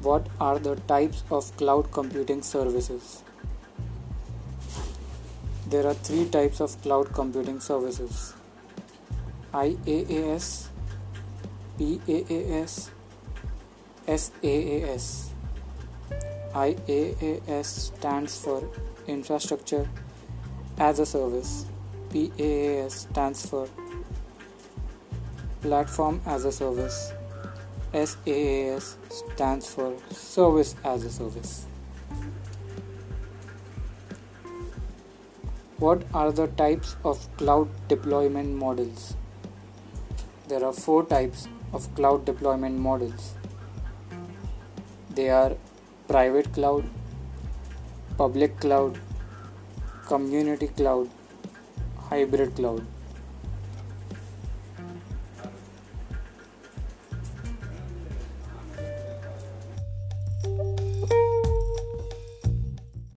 What are the types of cloud computing services? There are three types of cloud computing services IaaS, PaaS, SaaS. IaaS stands for Infrastructure as a Service, PaaS stands for Platform as a Service, SaaS stands for Service as a Service. What are the types of cloud deployment models? There are four types of cloud deployment models. They are private cloud, public cloud, community cloud, hybrid cloud.